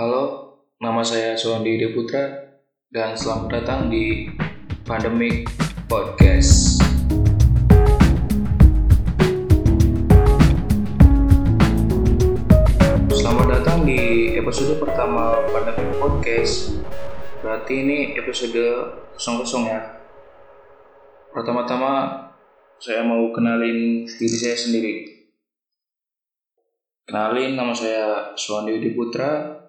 Halo, nama saya Suwandi Putra dan selamat datang di Pandemic Podcast. Selamat datang di episode pertama Pandemic Podcast. Berarti ini episode kosong-kosong ya. Pertama-tama saya mau kenalin diri saya sendiri. Kenalin nama saya Suwandi Putra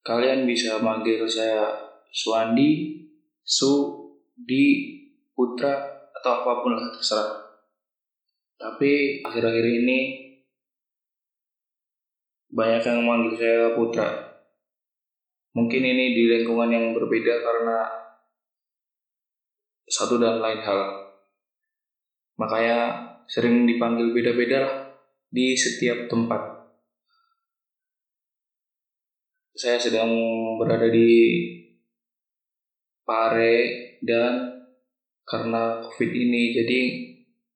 Kalian bisa manggil saya Suwandi, Su, Di, Putra, atau apa pun lah terserah. Tapi akhir-akhir ini banyak yang manggil saya Putra. Mungkin ini di lingkungan yang berbeda karena satu dan lain hal. Makanya sering dipanggil beda-beda lah di setiap tempat saya sedang berada di Pare dan karena COVID ini jadi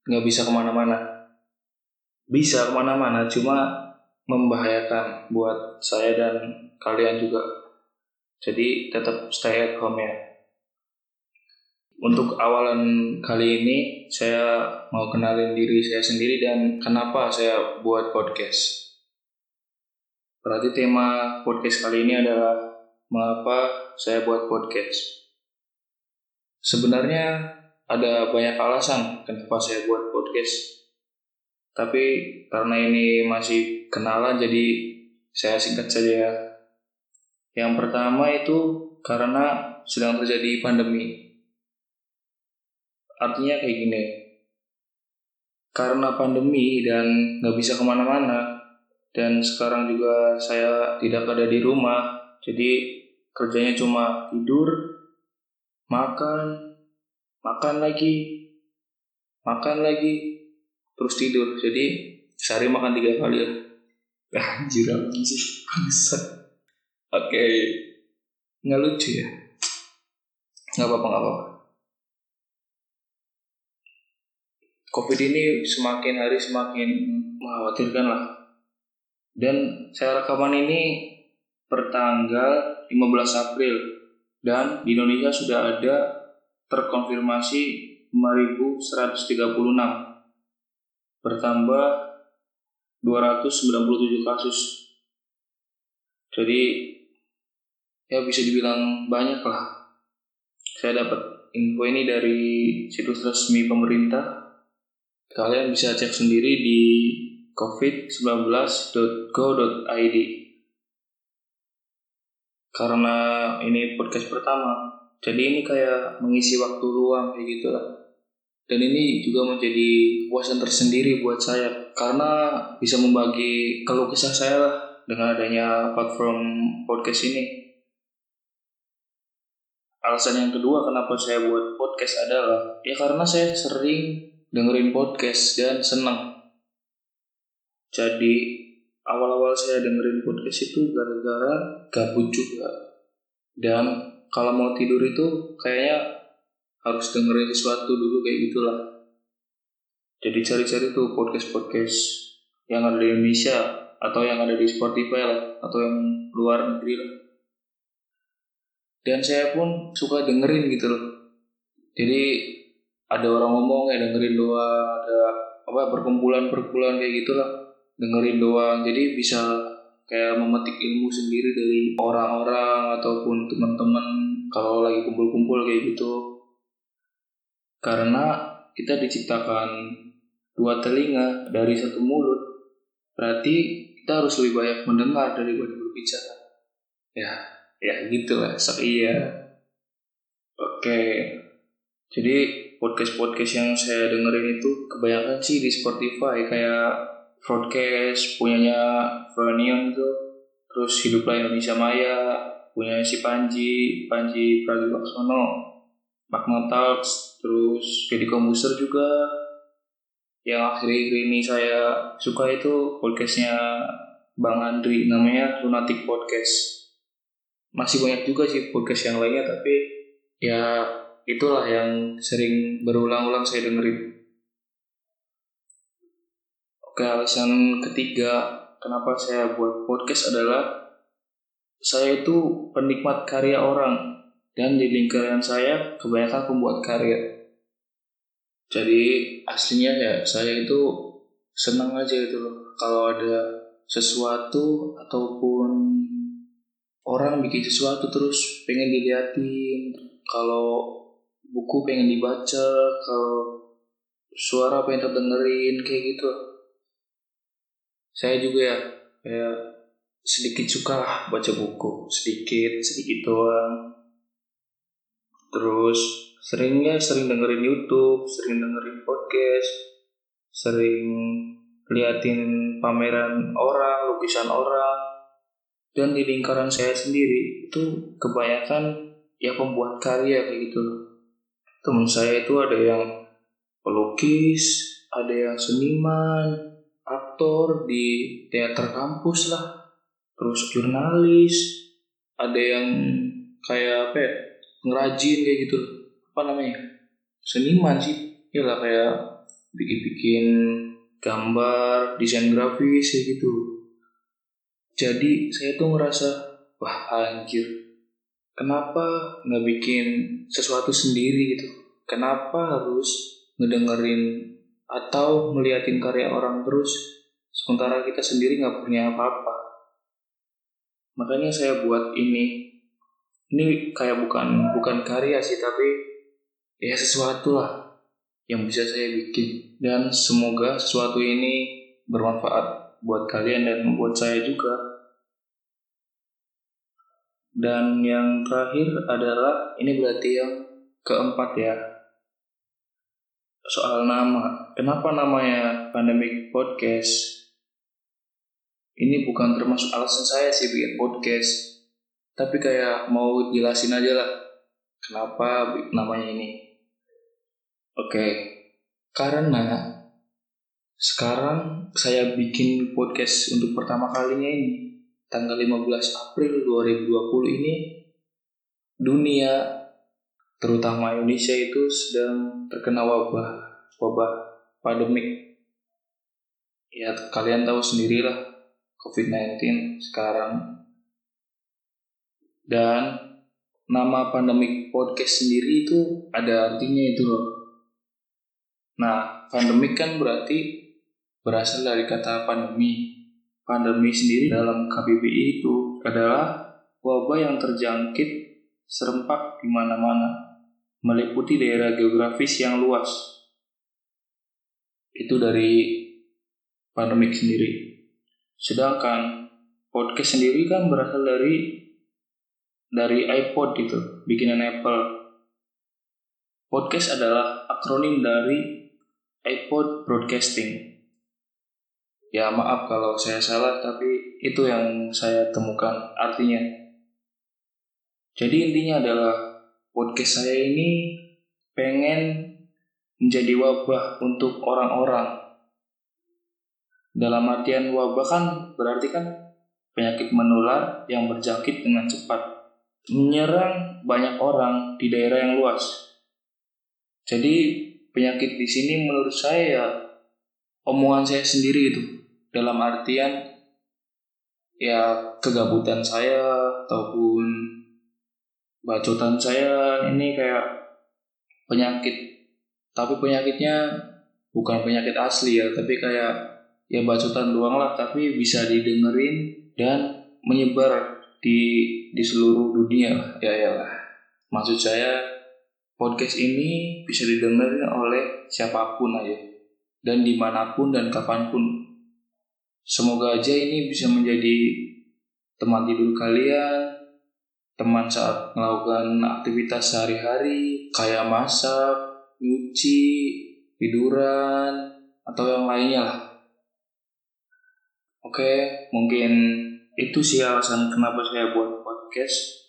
nggak bisa ke mana-mana. Bisa ke mana-mana cuma membahayakan buat saya dan kalian juga. Jadi tetap stay at home ya. Untuk awalan kali ini saya mau kenalin diri saya sendiri dan kenapa saya buat podcast. Berarti tema podcast kali ini adalah mengapa saya buat podcast. Sebenarnya ada banyak alasan kenapa saya buat podcast. Tapi karena ini masih kenalan jadi saya singkat saja. Yang pertama itu karena sedang terjadi pandemi. Artinya kayak gini. Karena pandemi dan nggak bisa ke mana-mana, dan sekarang juga saya tidak ada di rumah jadi kerjanya cuma tidur makan makan lagi makan lagi terus tidur. Jadi sehari makan tiga kali ya. Anjir sih? Oke. Nggak lucu ya? Nggak apa-apa nggak apa-apa. Covid ini semakin hari semakin mengkhawatirkan lah dan saya rekaman ini pertanggal 15 April. Dan di Indonesia sudah ada terkonfirmasi 5136 bertambah 297 kasus. Jadi ya bisa dibilang banyak lah. Saya dapat info ini dari situs resmi pemerintah. Kalian bisa cek sendiri di covid19.go.id karena ini podcast pertama jadi ini kayak mengisi waktu luang kayak gitu lah dan ini juga menjadi kepuasan tersendiri buat saya karena bisa membagi keluh kesah saya lah dengan adanya platform podcast ini. Alasan yang kedua kenapa saya buat podcast adalah ya karena saya sering dengerin podcast dan senang jadi awal-awal saya dengerin podcast itu gara-gara gabut juga. Dan kalau mau tidur itu kayaknya harus dengerin sesuatu dulu kayak gitulah. Jadi cari-cari tuh podcast-podcast yang ada di Indonesia atau yang ada di Spotify lah atau yang luar negeri lah. Dan saya pun suka dengerin gitu loh. Jadi ada orang ngomong ya dengerin doang, ada apa perkumpulan-perkumpulan kayak gitulah dengerin doang. Jadi bisa kayak memetik ilmu sendiri dari orang-orang ataupun teman-teman kalau lagi kumpul-kumpul kayak gitu. Karena kita diciptakan dua telinga dari satu mulut berarti kita harus lebih banyak mendengar daripada berbicara. Ya ya gitulah so iya. Oke jadi podcast podcast yang saya dengerin itu kebanyakan sih di Spotify kayak broadcast punyanya Fronion itu terus hiduplah Indonesia Maya punya si Panji Panji Pragiwaksono Magna Talks terus jadi komposer juga. Yang akhir-akhir ini saya suka itu podcastnya Bang Andri namanya Lunatic Podcast. Masih banyak juga sih podcast yang lainnya tapi ya itulah yang sering berulang-ulang saya dengerin Oke, alasan ketiga kenapa saya buat podcast adalah saya itu penikmat karya orang dan di lingkaran saya kebanyakan pembuat karya. Jadi aslinya ya saya itu senang aja itu loh kalau ada sesuatu ataupun orang bikin sesuatu terus pengen diliatin kalau buku pengen dibaca kalau suara pengen terdengerin kayak gitu saya juga ya sedikit suka lah baca buku. Sedikit sedikit doang. Terus seringnya sering dengerin YouTube sering dengerin podcast sering liatin pameran orang lukisan orang. Dan di lingkaran saya sendiri itu kebanyakan ya pembuat karya kayak gitu teman saya itu ada yang pelukis ada yang seniman aktor di teater kampus lah. Terus jurnalis. Ada yang kayak apa ya ngerajin kayak gitu. Apa namanya? Seniman sih. Ya lah kayak bikin-bikin gambar desain grafis kayak gitu. Jadi saya tuh ngerasa wah anjir. Kenapa nggak bikin sesuatu sendiri gitu? Kenapa harus ngedengerin atau ngeliatin karya orang terus sementara kita sendiri nggak punya apa-apa. Makanya saya buat ini. Ini kayak bukan bukan karya sih tapi ya sesuatu lah yang bisa saya bikin. Dan semoga sesuatu ini bermanfaat buat kalian dan buat saya juga. Dan yang terakhir adalah ini berarti yang keempat ya. Soal nama. Kenapa namanya pandemic podcast ini bukan termasuk alasan saya sih bikin podcast. Tapi kayak mau jelasin aja lah kenapa namanya ini. Oke karena sekarang saya bikin podcast untuk pertama kalinya ini tanggal 15 April 2020 ini dunia terutama Indonesia itu sedang terkena wabah wabah pandemik. Ya kalian tahu sendirilah COVID-19 sekarang dan nama pandemik podcast sendiri itu ada artinya itu loh. Nah, pandemik kan berarti berasal dari kata pandemi. Pandemi sendiri dalam KBBI itu adalah wabah yang terjangkit serempak di mana-mana, meliputi daerah geografis yang luas. Itu dari pandemik sendiri. Sedangkan podcast sendiri kan berasal dari dari iPod gitu, bikinan Apple. Podcast adalah akronim dari iPod Broadcasting. Ya maaf kalau saya salah, tapi itu yang saya temukan artinya. Jadi intinya adalah podcast saya ini pengen menjadi wabah untuk orang-orang. Dalam artian wabah kan berarti kan penyakit menular yang berjangkit dengan cepat. Menyerang banyak orang di daerah yang luas. Jadi penyakit di sini menurut saya ya omongan saya sendiri itu. Dalam artian ya kegabutan saya ataupun bacotan saya ini kayak penyakit. Tapi penyakitnya bukan penyakit asli ya tapi kayak ya bacotan doang lah tapi bisa didengerin dan menyebar di di seluruh dunia ya ya lah maksud saya podcast ini bisa didengar oleh siapa pun aja dan di mana pun dan kapan pun. Semoga aja ini bisa menjadi teman tidur kalian teman saat melakukan aktivitas sehari-hari kayak masak nyuci tiduran atau yang lainnya lah oke mungkin itu sih alasan kenapa saya buat podcast.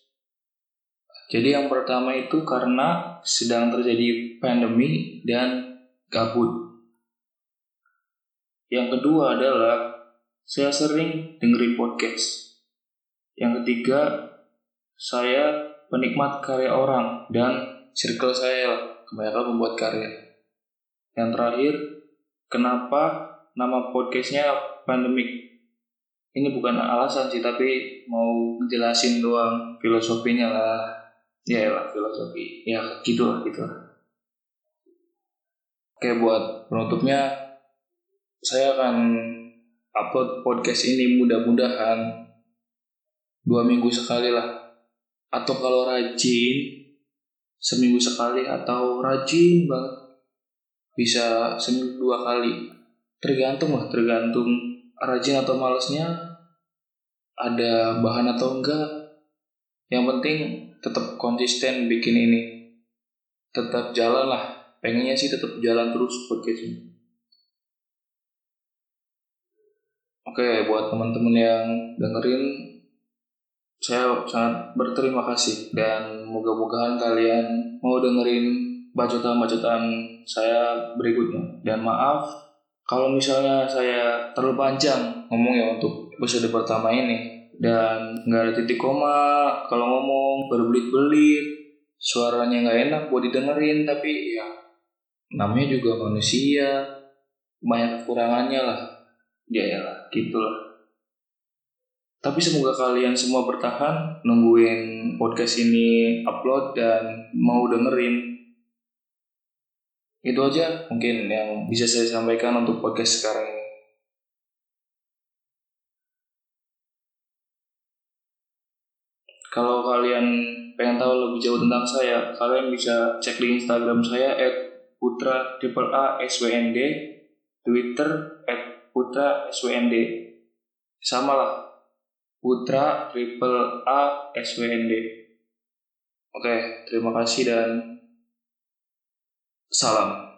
Jadi yang pertama itu karena sedang terjadi pandemi dan gabut. Yang kedua adalah saya sering dengerin podcast. Yang ketiga, saya penikmat karya orang dan circle saya kebanyakan membuat karya. Yang terakhir, kenapa nama podcastnya pandemik? Ini bukan alasan sih tapi mau jelasin doang filosofinya lah. Ya lah filosofi. Ya gitu lah gitu lah oke buat penutupnya saya akan upload podcast ini mudah-mudahan dua minggu sekali lah. Atau kalau rajin seminggu sekali atau rajin banget bisa seminggu dua kali. Tergantung lah tergantung rajin atau malesnya ada bahan atau enggak. Yang penting tetap konsisten bikin ini. Tetap jalan lah. Pengennya sih tetap jalan terus podcast ini oke buat teman-teman yang dengerin saya sangat berterima kasih dan moga-mogahan kalian mau dengerin bacotan-bacotan saya berikutnya. Dan maaf kalau misalnya saya terlalu panjang ngomongnya untuk episode pertama ini dan nggak ada titik koma kalau ngomong berbelit-belit suaranya nggak enak buat didengerin tapi ya namanya juga manusia banyak kekurangannya lah. Ya ya lah gitulah. Tapi semoga kalian semua bertahan nungguin podcast ini upload dan mau dengerin itu aja mungkin yang bisa saya sampaikan untuk podcast sekarang ini. Kalau kalian pengen tahu lebih jauh tentang saya, kalian bisa cek di Instagram saya putra a swnd, Twitter putra swnd, sama lah putra triple a swnd. Oke, terima kasih dan Salam.